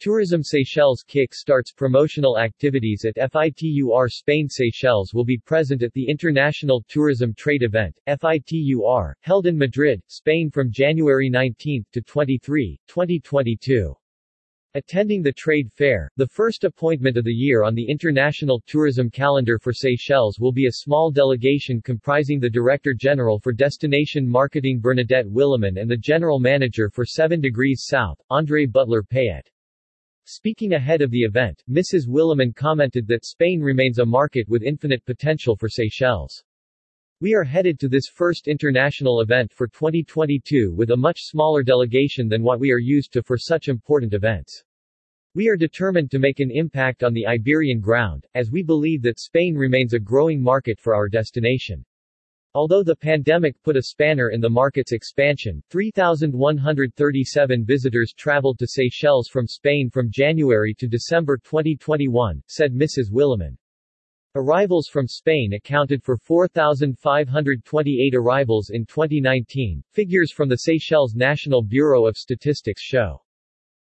Tourism Seychelles kick starts promotional activities at FITUR Spain Seychelles will be present at the International Tourism Trade Event, FITUR, held in Madrid, Spain from January 19 to 23, 2022. Attending the trade fair, the first appointment of the year on the international tourism calendar for Seychelles will be a small delegation comprising the Director General for Destination Marketing Bernadette Willemin and the General Manager for 7 Degrees South, André Butler Payet. Speaking ahead of the event, Mrs. Willemin commented that Spain remains a market with infinite potential for Seychelles. We are headed to this first international event for 2022 with a much smaller delegation than what we are used to for such important events. We are determined to make an impact on the Iberian ground, as we believe that Spain remains a growing market for our destination. Although the pandemic put a spanner in the market's expansion, 3,137 visitors traveled to Seychelles from Spain from January to December 2021, said Mrs. Willemin. Arrivals from Spain accounted for 4,528 arrivals in 2019. Figures from the Seychelles National Bureau of Statistics show